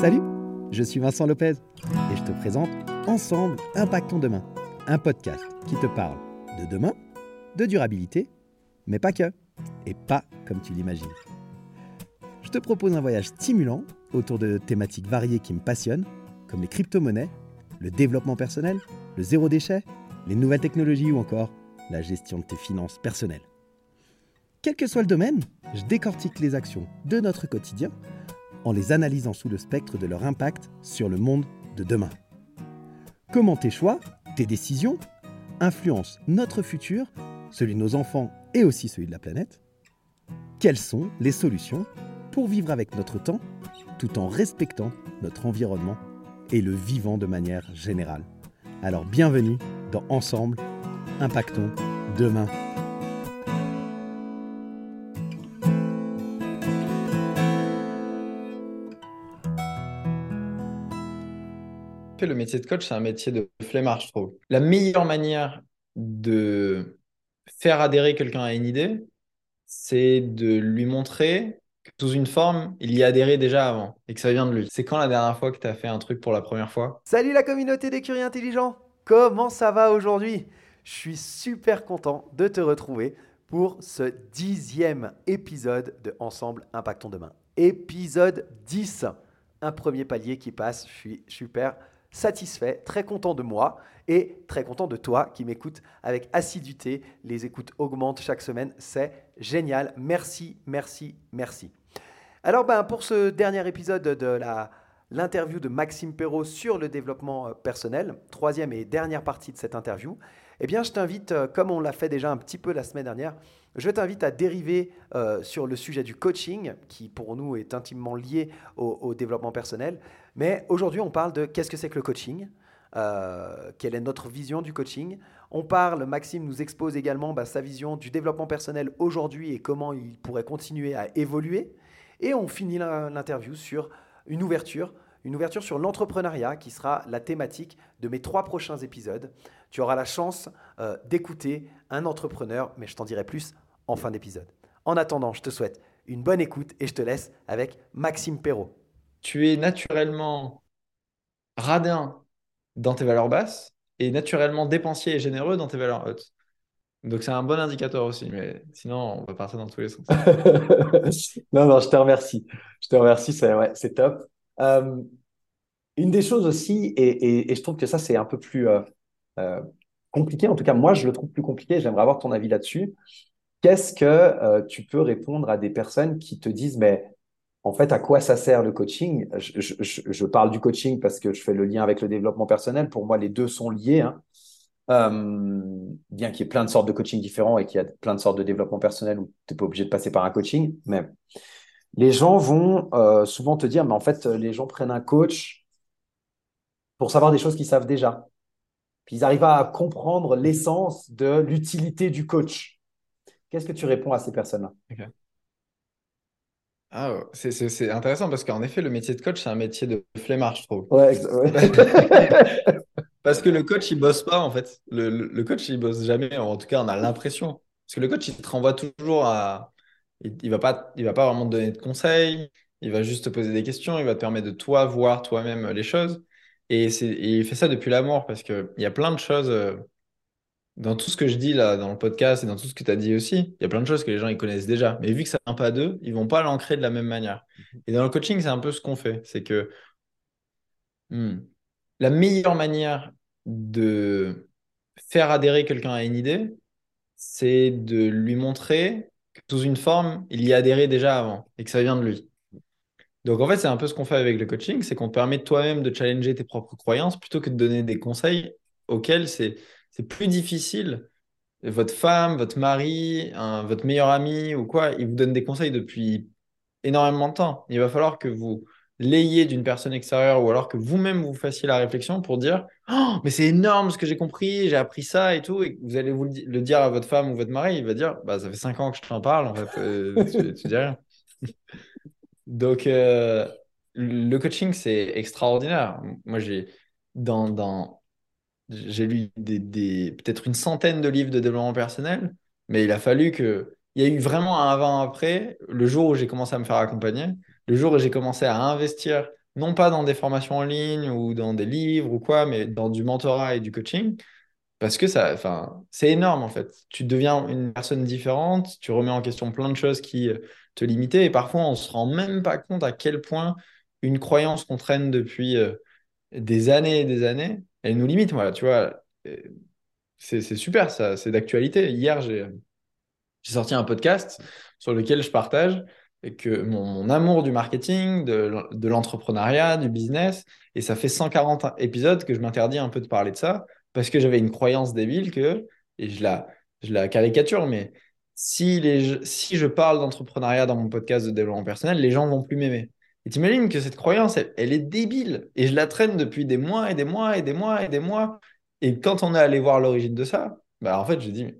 Salut, je suis Vincent Lopez et je te présente Ensemble Impactons Demain, un podcast qui te parle de demain, de durabilité, mais pas que, et pas comme tu l'imagines. Je te propose un voyage stimulant autour de thématiques variées qui me passionnent, comme les crypto-monnaies, le développement personnel, le zéro déchet, les nouvelles technologies ou encore la gestion de tes finances personnelles. Quel que soit le domaine, je décortique les actions de notre quotidien en les analysant sous le spectre de leur impact sur le monde de demain. Comment tes choix, tes décisions, influencent notre futur, celui de nos enfants et aussi celui de la planète? Quelles sont les solutions pour vivre avec notre temps tout en respectant notre environnement et le vivant de manière générale? Alors bienvenue dans Ensemble, impactons demain. Le métier de coach, c'est un métier de flemmard, je trouve. La meilleure manière de faire adhérer quelqu'un à une idée, c'est de lui montrer que sous une forme, il y a adhéré déjà avant et que ça vient de lui. C'est quand la dernière fois que tu as fait un truc pour la première fois? Salut la communauté des curieux intelligents Comment ça va aujourd'hui? Je suis super content de te retrouver pour ce dixième épisode de Ensemble Impactons Demain. Épisode 10, un premier palier qui passe, je suis super satisfait, très content de moi et très content de toi qui m'écoutes avec assiduité. Les écoutes augmentent chaque semaine, c'est génial. Merci, merci, merci. Alors ben, pour ce dernier épisode de l'interview de Maxime Perrault sur le développement euh, personnel, troisième et dernière partie de cette interview, eh bien, je t'invite, euh, comme on l'a fait déjà un petit peu la semaine dernière, je t'invite à dériver euh, sur le sujet du coaching, qui pour nous est intimement lié au, développement personnel. Mais aujourd'hui, on parle de qu'est-ce que c'est que le coaching, euh, quelle est notre vision du coaching. On parle, Maxime nous expose également bah, sa vision du développement personnel aujourd'hui et comment il pourrait continuer à évoluer. Et on finit l'interview sur une ouverture une ouverture sur l'entrepreneuriat qui sera la thématique de mes trois prochains épisodes. Tu auras la chance euh, d'écouter un entrepreneur, mais je t'en dirai plus en fin d'épisode. En attendant, je te souhaite une bonne écoute et je te laisse avec Maxime Perrault. Tu es naturellement radin dans tes valeurs basses et naturellement dépensier et généreux dans tes valeurs hautes. Donc c'est un bon indicateur aussi, mais sinon on va partir dans tous les sens. non, non, je te remercie. Je te remercie, c'est ouais, top. Euh, une des choses aussi, et, je trouve que ça, c'est un peu plus euh, euh, compliqué, en tout cas, moi, je le trouve plus compliqué, j'aimerais avoir ton avis là-dessus. Qu'est-ce que tu peux répondre à des personnes qui te disent, mais en fait, à quoi ça sert le coaching? Je, parle du coaching parce que je fais le lien avec le développement personnel. Pour moi, les deux sont liés. Hein. bien qu'il y ait plein de sortes de coaching différents et qu'il y a plein de sortes de développement personnel où tu n'es pas obligé de passer par un coaching, mais les gens vont euh, souvent te dire, mais en fait, les gens prennent un coach pour savoir des choses qu'ils savent déjà. Puis ils arrivent à comprendre l'essence de l'utilité du coach. Qu'est-ce que tu réponds à ces personnes-là? Ah, c'est intéressant parce qu'en effet, le métier de coach, c'est un métier de flemmard, je trouve. parce que le coach, il bosse pas, en fait. Le, le, coach, il bosse jamais. En tout cas, on a l'impression. Parce que le coach, il te renvoie toujours à, il, ne va pas, il va pas vraiment te donner de conseils. Il va juste te poser des questions. Il va te permettre de toi voir toi-même les choses. Et, il fait ça depuis l'amour parce qu'il y a plein de choses euh, dans tout ce que je dis là dans le podcast et dans tout ce que tu as dit aussi. Il y a plein de choses que les gens ils connaissent déjà. Mais vu que ça vient pas d'eux, ils vont pas l'ancrer de la même manière. Mhm. Et dans le coaching, c'est un peu ce qu'on fait. C'est que hmm, la meilleure manière de faire adhérer quelqu'un à une idée, c'est de lui montrer sous une forme, il y a adhéré déjà avant et que ça vient de lui. Donc en fait, c'est un peu ce qu'on fait avec le coaching, c'est qu'on permet toi-même de challenger tes propres croyances plutôt que de donner des conseils auxquels c'est plus difficile. Votre femme, votre mari, votre meilleur ami ou quoi, il vous donne des conseils depuis énormément de temps. Il va falloir que vous l'ayez d'une personne extérieure ou alors que vous-même vous fassiez la réflexion pour dire oh, mais c'est énorme ce que j'ai compris, j'ai appris ça et tout, et vous allez vous le dire à votre femme ou votre mari, il va dire bah ça fait cinq ans que je t'en parle en fait, euh, tu, dis rien. Donc euh, le coaching c'est extraordinaire. Moi j'ai dans, dans lu des, peut-être une centaine de livres de développement personnel, mais il a fallu que il y a eu vraiment un avant après le jour où j'ai commencé à me faire accompagner le jour où j'ai commencé à investir non pas dans des formations en ligne ou dans des livres ou quoi, mais dans du mentorat et du coaching. Parce que ça, enfin, c'est énorme en fait. Tu deviens une personne différente, tu remets en question plein de choses qui te limitaient et parfois on se rend même pas compte à quel point une croyance qu'on traîne depuis euh, des années et des années, elle nous limite. Voilà, tu vois, c'est super, ça, c'est d'actualité. Hier, j'ai sorti un podcast sur lequel je partage que mon, amour du marketing, de, l'entrepreneuriat, du business, et ça fait 140 épisodes que je m'interdis un peu de parler de ça parce que j'avais une croyance débile que, et je la, je la caricature, mais si, les, si je parle d'entrepreneuriat dans mon podcast de développement personnel, les gens vont plus m'aimer. Et t'imagines que cette croyance, elle, est débile. Et je la traîne depuis des mois et des mois et des mois et des mois. Et quand on est allé voir l'origine de ça, bah en fait, je dis,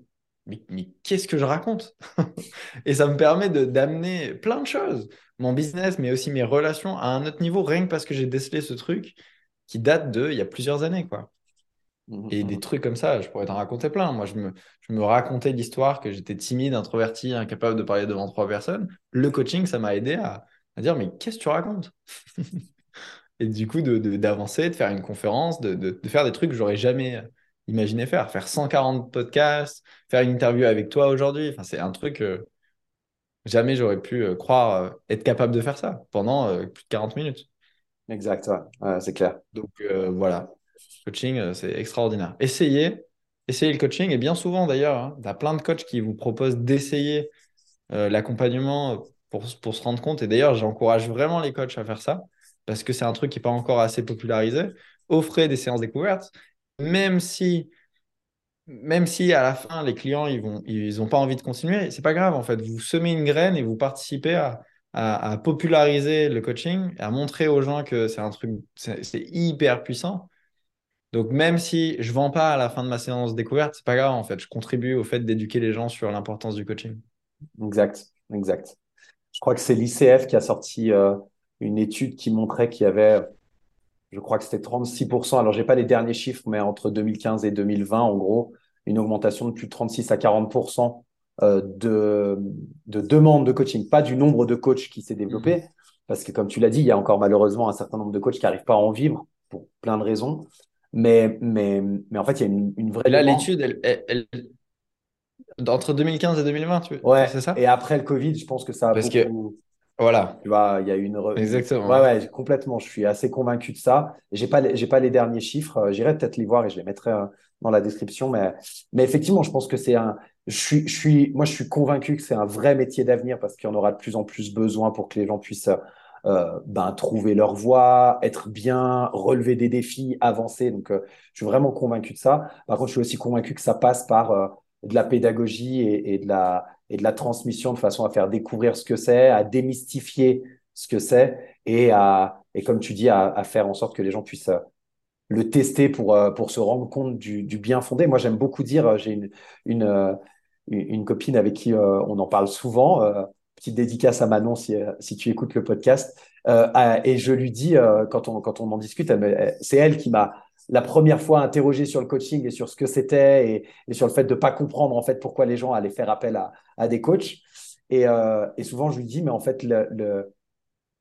mais, mais, qu'est-ce que je raconte? Et ça me permet d'amener plein de choses. Mon business, mais aussi mes relations à un autre niveau, rien que parce que j'ai décelé ce truc qui date de il y a plusieurs années. quoi. Mmh, et des mmh. trucs comme ça, je pourrais t'en raconter plein. Moi, je me, je me racontais l'histoire que j'étais timide, introverti, incapable de parler devant trois personnes. Le coaching, ça m'a aidé à, à dire, mais qu'est-ce que tu racontes? Et du coup, d'avancer, de, de, faire une conférence, de, de faire des trucs que j'aurais jamais imaginé faire. Faire 140 podcasts, faire une interview avec toi aujourd'hui. Enfin, c'est un truc, euh, jamais j'aurais pu euh, croire euh, être capable de faire ça pendant plus de 40 minutes. Exact, c'est clair. Donc voilà, coaching, c'est extraordinaire. Essayez, essayez le coaching. Et bien souvent d'ailleurs, hein, tu as plein de coachs qui vous proposent d'essayer l'accompagnement pour, pour, se rendre compte. Et d'ailleurs, j'encourage vraiment les coachs à faire ça parce que c'est un truc qui n'est pas encore assez popularisé. Offrez des séances découvertes, même si, même si à la fin, les clients ils vont, ils pas envie de continuer, c'est pas grave en fait. Vous semez une graine et vous participez à, à, populariser le coaching, à montrer aux gens que c'est un truc, c'est hyper puissant. Donc même si je vends pas à la fin de ma séance découverte, c'est pas grave en fait. Je contribue au fait d'éduquer les gens sur l'importance du coaching. Exact, exact. Je crois que c'est l'ICF qui a sorti euh, une étude qui montrait qu'il y avait, je crois que c'était 36%, alors j'ai pas les derniers chiffres, mais entre 2015 et 2020, en gros, une augmentation de plus de 36 à 40% euh, de, de demandes de coaching, pas du nombre de coachs qui s'est développé, mmh. parce que comme tu l'as dit, il y a encore malheureusement un certain nombre de coachs qui n'arrivent pas à en vivre pour plein de raisons. Mais, mais, mais en fait, il y a une, une vraie. là, l'étude, elle, elle, entre 2015 et 2020, tu Ouais, c'est ça? Et après le Covid, je pense que ça a Parce que voilà. Tu vois, il y a une. Exactement. Ouais, ouais, complètement. Je suis assez convaincu de ça. J'ai pas, j'ai pas les derniers chiffres. Euh, j'irai peut-être les voir et je les mettrai euh, dans la description. Mais, mais effectivement, je pense que c'est un. Je suis, je suis, moi, je suis convaincu que c'est un vrai métier d'avenir parce qu'il y en aura de plus en plus besoin pour que les gens puissent euh, ben, trouver leur voie, être bien, relever des défis, avancer. Donc, je suis vraiment convaincu de ça. Par contre, je suis aussi convaincu que ça passe par de la pédagogie et, de la, et de la transmission de façon à faire découvrir ce que c'est, à démystifier ce que c'est et, à, et comme tu dis, à, faire en sorte que les gens puissent euh, le tester pour, euh, pour se rendre compte du, bien fondé. Moi, j'aime beaucoup dire, euh, j'ai une, une, copine avec qui on en parle souvent, petite dédicace à Manon si, si tu écoutes le podcast, et je lui dis, quand, on, quand on en discute, c'est elle qui m'a la première fois interrogé sur le coaching et sur ce que c'était et, sur le fait de ne pas comprendre en fait pourquoi les gens allaient faire appel à, des coachs. Euh, et, souvent, je lui dis, mais en fait, le,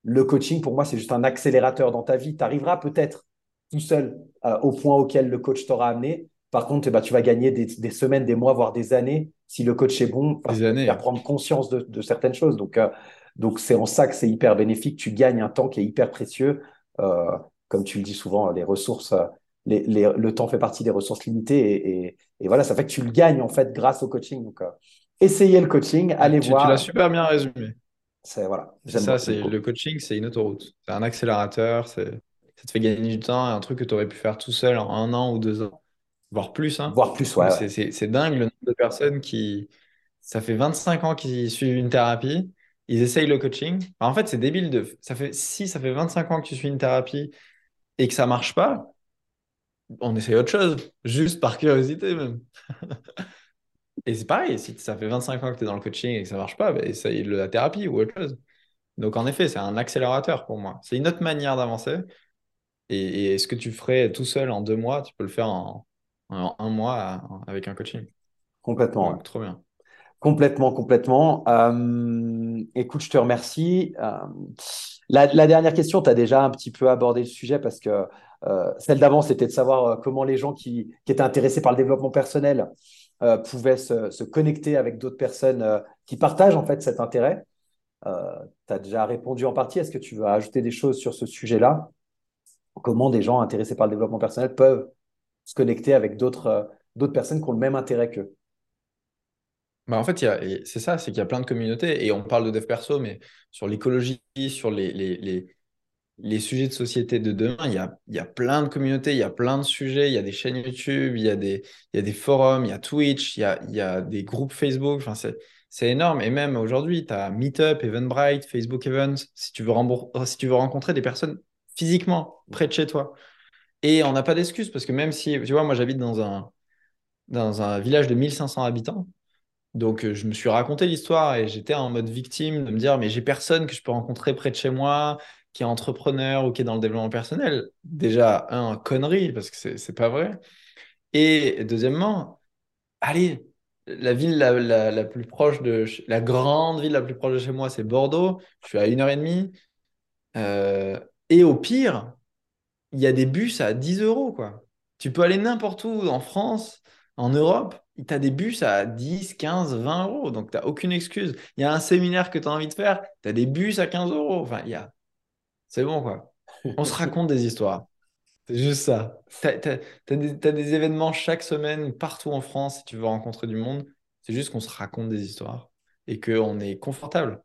le, coaching, pour moi, c'est juste un accélérateur dans ta vie. Tu arriveras peut-être tout seul euh, au point auquel le coach t'aura amené. Par contre, eh ben, tu vas gagner des, semaines, des mois, voire des années si le coach est bon, parce faire prendre conscience de, certaines choses. Donc, euh, donc c'est en ça que c'est hyper bénéfique. Tu gagnes un temps qui est hyper précieux. comme tu le dis souvent, les ressources le temps fait partie des ressources limitées et, voilà, ça fait que tu le gagnes en fait grâce au coaching. Donc, euh, essayez le coaching, allez voir. Tu l'as super bien résumé. C'est voilà. Ça, c'est le coaching, c'est une autoroute. C'est un accélérateur. Ça te fait gagner du temps, un truc que tu aurais pu faire tout seul en un an ou deux ans, voire plus. Hein. Voire plus, ouais. C'est dingue le nombre de personnes qui, ça fait 25 ans qu'ils suivent une thérapie, ils essayent le coaching. en fait, c'est débile de. Ça fait si ça fait 25 ans que tu suis une thérapie et que ça marche pas, on essaye autre chose, juste par curiosité même. et c'est pareil, si ça fait 25 ans que tu es dans le coaching et que ça marche pas, bah, essaye la thérapie ou autre chose. Donc en effet, c'est un accélérateur pour moi. C'est une autre manière d'avancer. Et, ce que tu ferais tout seul en deux mois, tu peux le faire en, un mois avec un coaching. Complètement. Trop bien. Complètement, complètement. Euh, écoute, je te remercie. Euh, La, dernière question, tu as déjà un petit peu abordé le sujet parce que euh, celle d'avant, c'était de savoir comment les gens qui, étaient intéressés par le développement personnel pouvaient se, connecter avec d'autres personnes qui partagent en fait cet intérêt. tu as déjà répondu en partie. Est-ce que tu veux ajouter des choses sur ce sujet-là? Comment des gens intéressés par le développement personnel peuvent se connecter avec d'autres personnes qui ont le même intérêt qu'eux bah en fait, c'est ça, c'est qu'il y a plein de communautés et on parle de dev perso, mais sur l'écologie, sur les, sujets de société de demain, il y a, plein de communautés, il y a plein de sujets, il y a des chaînes YouTube, il y a des, forums, il y a Twitch, il y a, des groupes Facebook, c'est énorme. Et même aujourd'hui, tu as Meetup, Eventbrite, Facebook Events, si tu veux rencontrer des personnes physiquement près de chez toi. Et on n'a pas d'excuses parce que même si, tu vois, moi j'habite dans un, dans un village de 1500 habitants, donc, euh, je me suis raconté l'histoire et j'étais en mode victime de me dire, mais j'ai personne que je peux rencontrer près de chez moi qui est entrepreneur ou qui est dans le développement personnel. Déjà, un, connerie, parce que c'est pas vrai. Et deuxièmement, allez, la ville la, plus proche de, la grande ville la plus proche de chez moi, c'est Bordeaux. Je suis à une heure et demie. Euh, et au pire, il y a des bus à 10 euros, quoi. Tu peux aller n'importe où en France, en Europe, tu as des bus à 10, 15, 20 euros. Donc, tu n'as aucune excuse. Il y a un séminaire que tu as envie de faire, tu as des bus à 15 euros. Enfin, il y a... C'est bon, quoi. On se raconte des histoires. C'est juste ça. Tu as, des événements chaque semaine partout en France si tu veux rencontrer du monde. C'est juste qu'on se raconte des histoires et qu'on est confortable.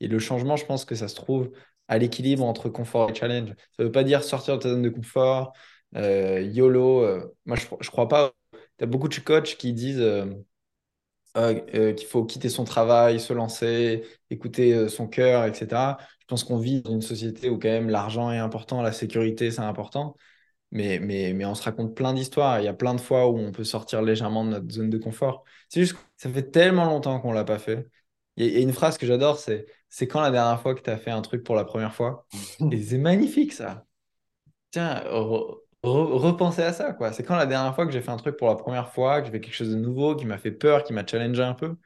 Et le changement, je pense que ça se trouve à l'équilibre entre confort et challenge. Ça ne veut pas dire sortir de ta zone de confort, euh, YOLO. Euh. moi, je ne crois pas tu as beaucoup de coachs qui disent euh, qu'il faut quitter son travail, se lancer, écouter son cœur, etc. Je pense qu'on vit dans une société où quand même l'argent est important, la sécurité, c'est important. Mais, mais, mais on se raconte plein d'histoires. Il y a plein de fois où on peut sortir légèrement de notre zone de confort. C'est juste que ça fait tellement longtemps qu'on ne l'a pas fait. Il y a une phrase que j'adore, c'est c'est quand la dernière fois que tu as fait un truc pour la première fois? Et c'est magnifique ça. Tiens, repenser à ça, quoi. C'est quand la dernière fois que j'ai fait un truc pour la première fois, que j'ai fait quelque chose de nouveau, qui m'a fait peur, qui m'a challengé un peu,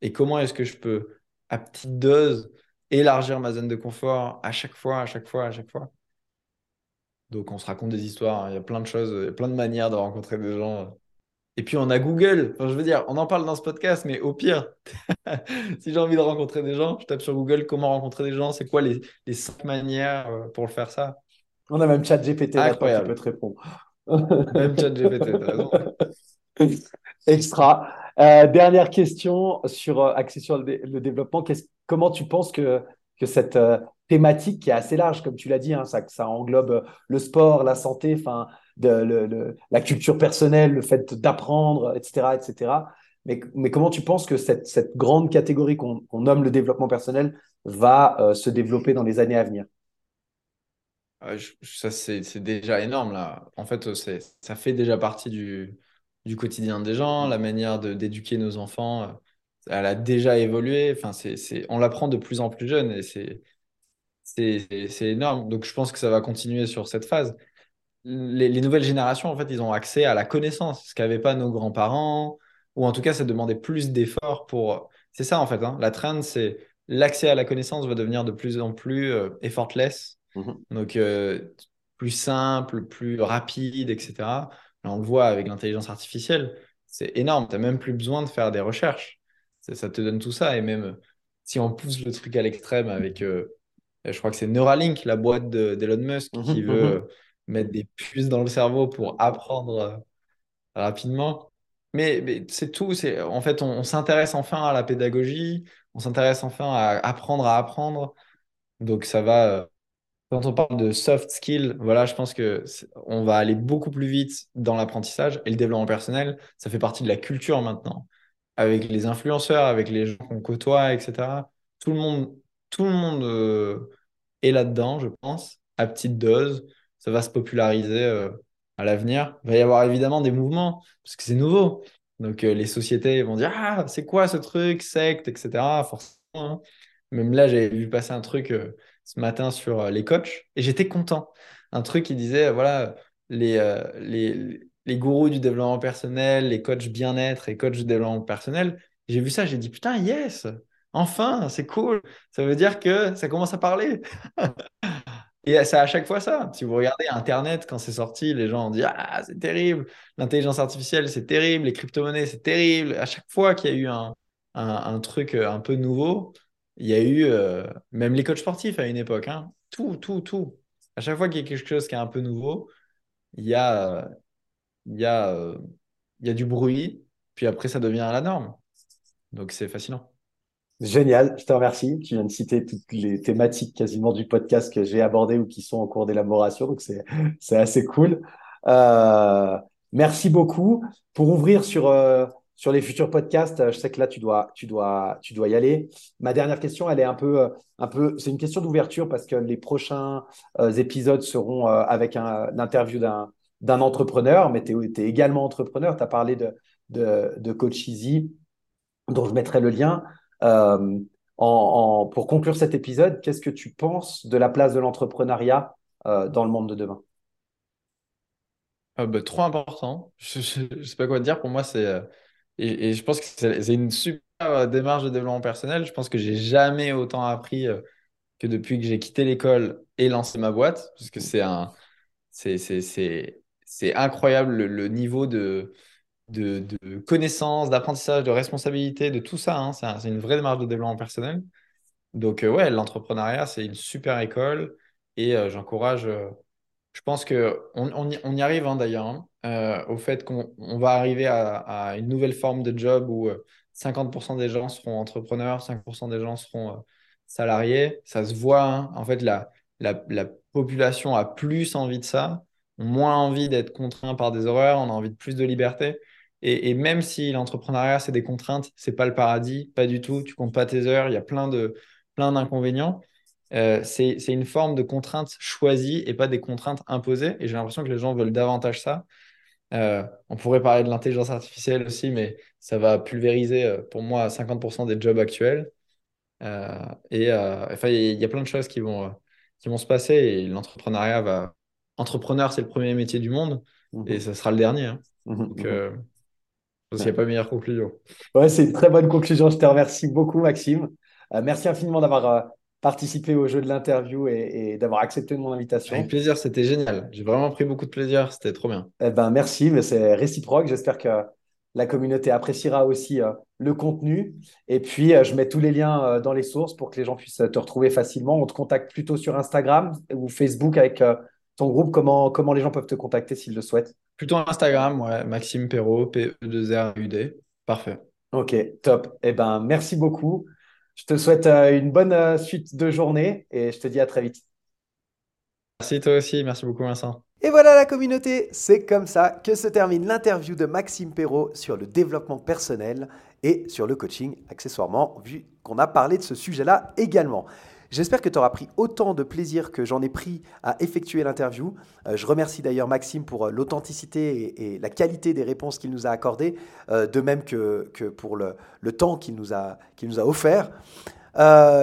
et comment est-ce que je peux, à petite dose, élargir ma zone de confort à chaque fois, à chaque fois, à chaque fois? Donc on se raconte des histoires, hein. il y a plein de choses, il y a plein de manières de rencontrer des gens. Et puis on a Google, enfin, je veux dire, on en parle dans ce podcast, mais au pire, si j'ai envie de rencontrer des gens, je tape sur Google comment rencontrer des gens, c'est quoi les, les cinq manières euh, pour le faire ça. On a même chat GPT là, qui peut te répondre. même chat GPT, raison. Extra. Euh, dernière question sur euh, axée sur le, développement. comment tu penses que, que cette euh, thématique qui est assez large, comme tu l'as dit, hein, ça, ça englobe le sport, la santé, enfin, de, la culture personnelle, le fait d'apprendre, etc., etc. Mais, mais, comment tu penses que cette, cette grande catégorie qu'on nomme le développement personnel va se développer dans les années à venir? Ah, ça, c'est déjà énorme, là. En fait, ça fait déjà partie du, du quotidien des gens, la manière d'éduquer nos enfants, euh, elle a déjà évolué. Enfin, c'est, on l'apprend de plus en plus jeune et c'est énorme. Donc, je pense que ça va continuer sur cette phase. Les, les nouvelles générations, en fait, ils ont accès à la connaissance, ce qu'avaient pas nos grands-parents, ou en tout cas, ça demandait plus d'efforts pour. C'est ça, en fait. Hein. La trend, c'est l'accès à la connaissance va devenir de plus en plus euh, effortless Mhm. Donc, euh, plus simple, plus rapide, etc. Là, on le voit avec l'intelligence artificielle, c'est énorme. Tu n'as même plus besoin de faire des recherches. Ça, te donne tout ça. Et même si on pousse le truc à l'extrême avec, euh, je crois que c'est Neuralink, la boîte d'Elon Musk, mhm, qui veut mhm. euh, mettre des puces dans le cerveau pour apprendre rapidement. Mais, c'est tout. En fait, on s'intéresse enfin à la pédagogie, on s'intéresse enfin à apprendre à apprendre. Donc, ça va quand on parle de soft skills, voilà, je pense que on va aller beaucoup plus vite dans l'apprentissage et le développement personnel, ça fait partie de la culture maintenant. Avec les influenceurs, avec les gens qu'on côtoie, etc. Tout le monde, tout le monde euh, est là-dedans, je pense, à petite dose. Ça va se populariser euh, à l'avenir. Il va y avoir évidemment des mouvements parce que c'est nouveau. Donc euh, les sociétés vont dire ah c'est quoi ce truc secte, etc. Forcément. Hein. Même là j'ai vu passer un truc ce matin sur euh, les coachs et j'étais content. Un truc qui disait, voilà, les, euh, les, les gourous du développement personnel, les coachs bien-être et coachs du développement personnel. J'ai vu ça, j'ai dit, putain, yes, enfin, c'est cool. Ça veut dire que ça commence à parler. Et c'est à chaque fois ça. Si vous regardez Internet, quand c'est sorti, les gens ont dit Ah, c'est terrible, l'intelligence artificielle, c'est terrible, les crypto-monnaies, c'est terrible. À chaque fois qu'il y a eu un, truc euh, un peu nouveau, il y a eu, euh, même les coachs sportifs à une époque, hein, tout, tout, tout. À chaque fois qu'il y a quelque chose qui est un peu nouveau, il y a, euh, il y a du bruit, puis après ça devient la norme. Donc c'est fascinant. Génial, je te remercie. Tu viens de citer toutes les thématiques quasiment du podcast que j'ai abordé ou qui sont en cours d'élaboration, donc c'est assez cool. Euh, merci beaucoup. Pour ouvrir sur, euh, sur les futurs podcasts, je sais que là tu dois, tu dois, tu dois y aller. Ma dernière question, elle est un peu, un peu, c'est une question d'ouverture parce que les prochains euh, épisodes seront avec l'interview d'un d'un entrepreneur, mais tu es, également entrepreneur. Tu as parlé de, de, de Coach Easy, dont je mettrai le lien. Euh, pour conclure cet épisode, qu'est-ce que tu penses de la place de l'entrepreneuriat euh, dans le monde de demain? Euh, bah, Trop important. Je ne sais pas quoi dire. Pour moi, c'est. Et, je pense que c'est une super démarche de développement personnel. Je pense que j'ai jamais autant appris que depuis que j'ai quitté l'école et lancé ma boîte, parce que c'est un, c'est incroyable le niveau de, de, connaissances, d'apprentissage, de responsabilité, de tout ça. Hein. C'est une vraie démarche de développement personnel. Donc, euh, ouais, l'entrepreneuriat, c'est une super école et euh, j'encourage. Euh, je pense qu'on on, y, on y arrive hein, d'ailleurs hein, au fait qu'on va arriver à, une nouvelle forme de job où 50% des gens seront entrepreneurs, 5% des gens seront salariés. Ça se voit. En fait, la, la, la population a plus envie de ça, moins envie d'être contraint par des horaires, on a envie de plus de liberté. Et, même si l'entrepreneuriat, c'est des contraintes, c'est pas le paradis, pas du tout. Tu comptes pas tes heures, il y a plein de plein d'inconvénients. Euh, c'est une forme de contrainte choisie et pas des contraintes imposées. Et j'ai l'impression que les gens veulent davantage ça. Euh, on pourrait parler de l'intelligence artificielle aussi, mais ça va pulvériser euh, pour moi 50% des jobs actuels. et enfin, il y, a plein de choses qui vont, qui vont se passer et l'entrepreneuriat va. Entrepreneur, c'est le premier métier du monde mmh et ce sera le dernier. Hein. Mmh Donc, il n'y a pas meilleure conclusion. Ouais, c'est une très bonne conclusion. Je te remercie beaucoup, Maxime. Euh, merci infiniment d'avoir euh, participé au jeu de l'interview et, d'avoir accepté mon invitation. Avec plaisir, c'était génial. J'ai vraiment pris beaucoup de plaisir. C'était trop bien. Eh ben, merci, mais c'est réciproque. J'espère que la communauté appréciera aussi euh, le contenu. Et puis, je mets tous les liens dans les sources pour que les gens puissent te retrouver facilement. On te contacte plutôt sur Instagram ou Facebook avec ton groupe. Comment, comment les gens peuvent te contacter s'ils le souhaitent? Plutôt Instagram, ouais. Maxime Perrault, P-E-2-R-U-D. Parfait. Ok, top. Eh ben, merci beaucoup. Je te souhaite euh, une bonne euh, suite de journée et je te dis à très vite. Merci toi aussi. Merci beaucoup, Vincent. Et voilà la communauté, c'est comme ça que se termine l'interview de Maxime Perrault sur le développement personnel et sur le coaching, accessoirement, vu qu'on a parlé de ce sujet-là également. J'espère que tu auras pris autant de plaisir que j'en ai pris à effectuer l'interview. Euh, je remercie d'ailleurs Maxime pour euh, l'authenticité et, la qualité des réponses qu'il nous a accordées, euh, de même que, pour le, temps qu'il nous, a, offert.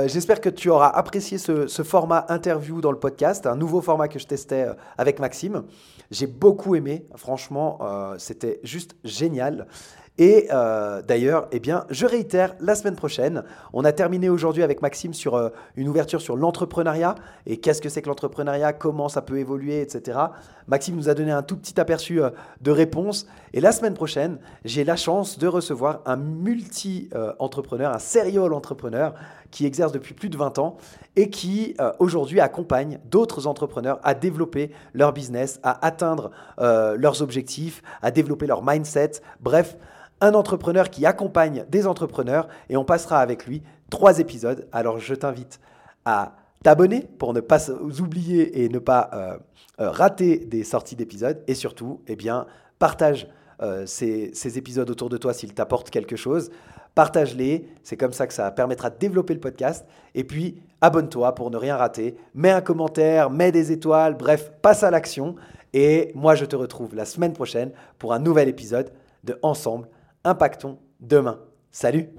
J'espère que tu auras apprécié ce, format interview dans le podcast, un nouveau format que je testais avec Maxime. J'ai beaucoup aimé, franchement, c'était juste génial. Et euh, d'ailleurs, eh bien, je réitère, la semaine prochaine, on a terminé aujourd'hui avec Maxime sur euh, une ouverture sur l'entrepreneuriat et qu'est-ce que c'est que l'entrepreneuriat, comment ça peut évoluer, etc. Maxime nous a donné un tout petit aperçu euh, de réponse. Et la semaine prochaine, j'ai la chance de recevoir un multi-entrepreneur, un serial entrepreneur qui exerce depuis plus de 20 ans et qui aujourd'hui accompagne d'autres entrepreneurs à développer leur business, à atteindre leurs objectifs, à développer leur mindset. Bref, un entrepreneur qui accompagne des entrepreneurs et on passera avec lui trois épisodes. Alors je t'invite à t'abonner pour ne pas oublier et ne pas euh, euh, rater des sorties d'épisodes et surtout, eh bien, partage euh, ces, ces, épisodes autour de toi s'ils t'apportent quelque chose. Partage-les, c'est comme ça que ça permettra de développer le podcast. Et puis, abonne-toi pour ne rien rater. Mets un commentaire, mets des étoiles, bref, passe à l'action. Et moi, je te retrouve la semaine prochaine pour un nouvel épisode de Ensemble impactons demain. Salut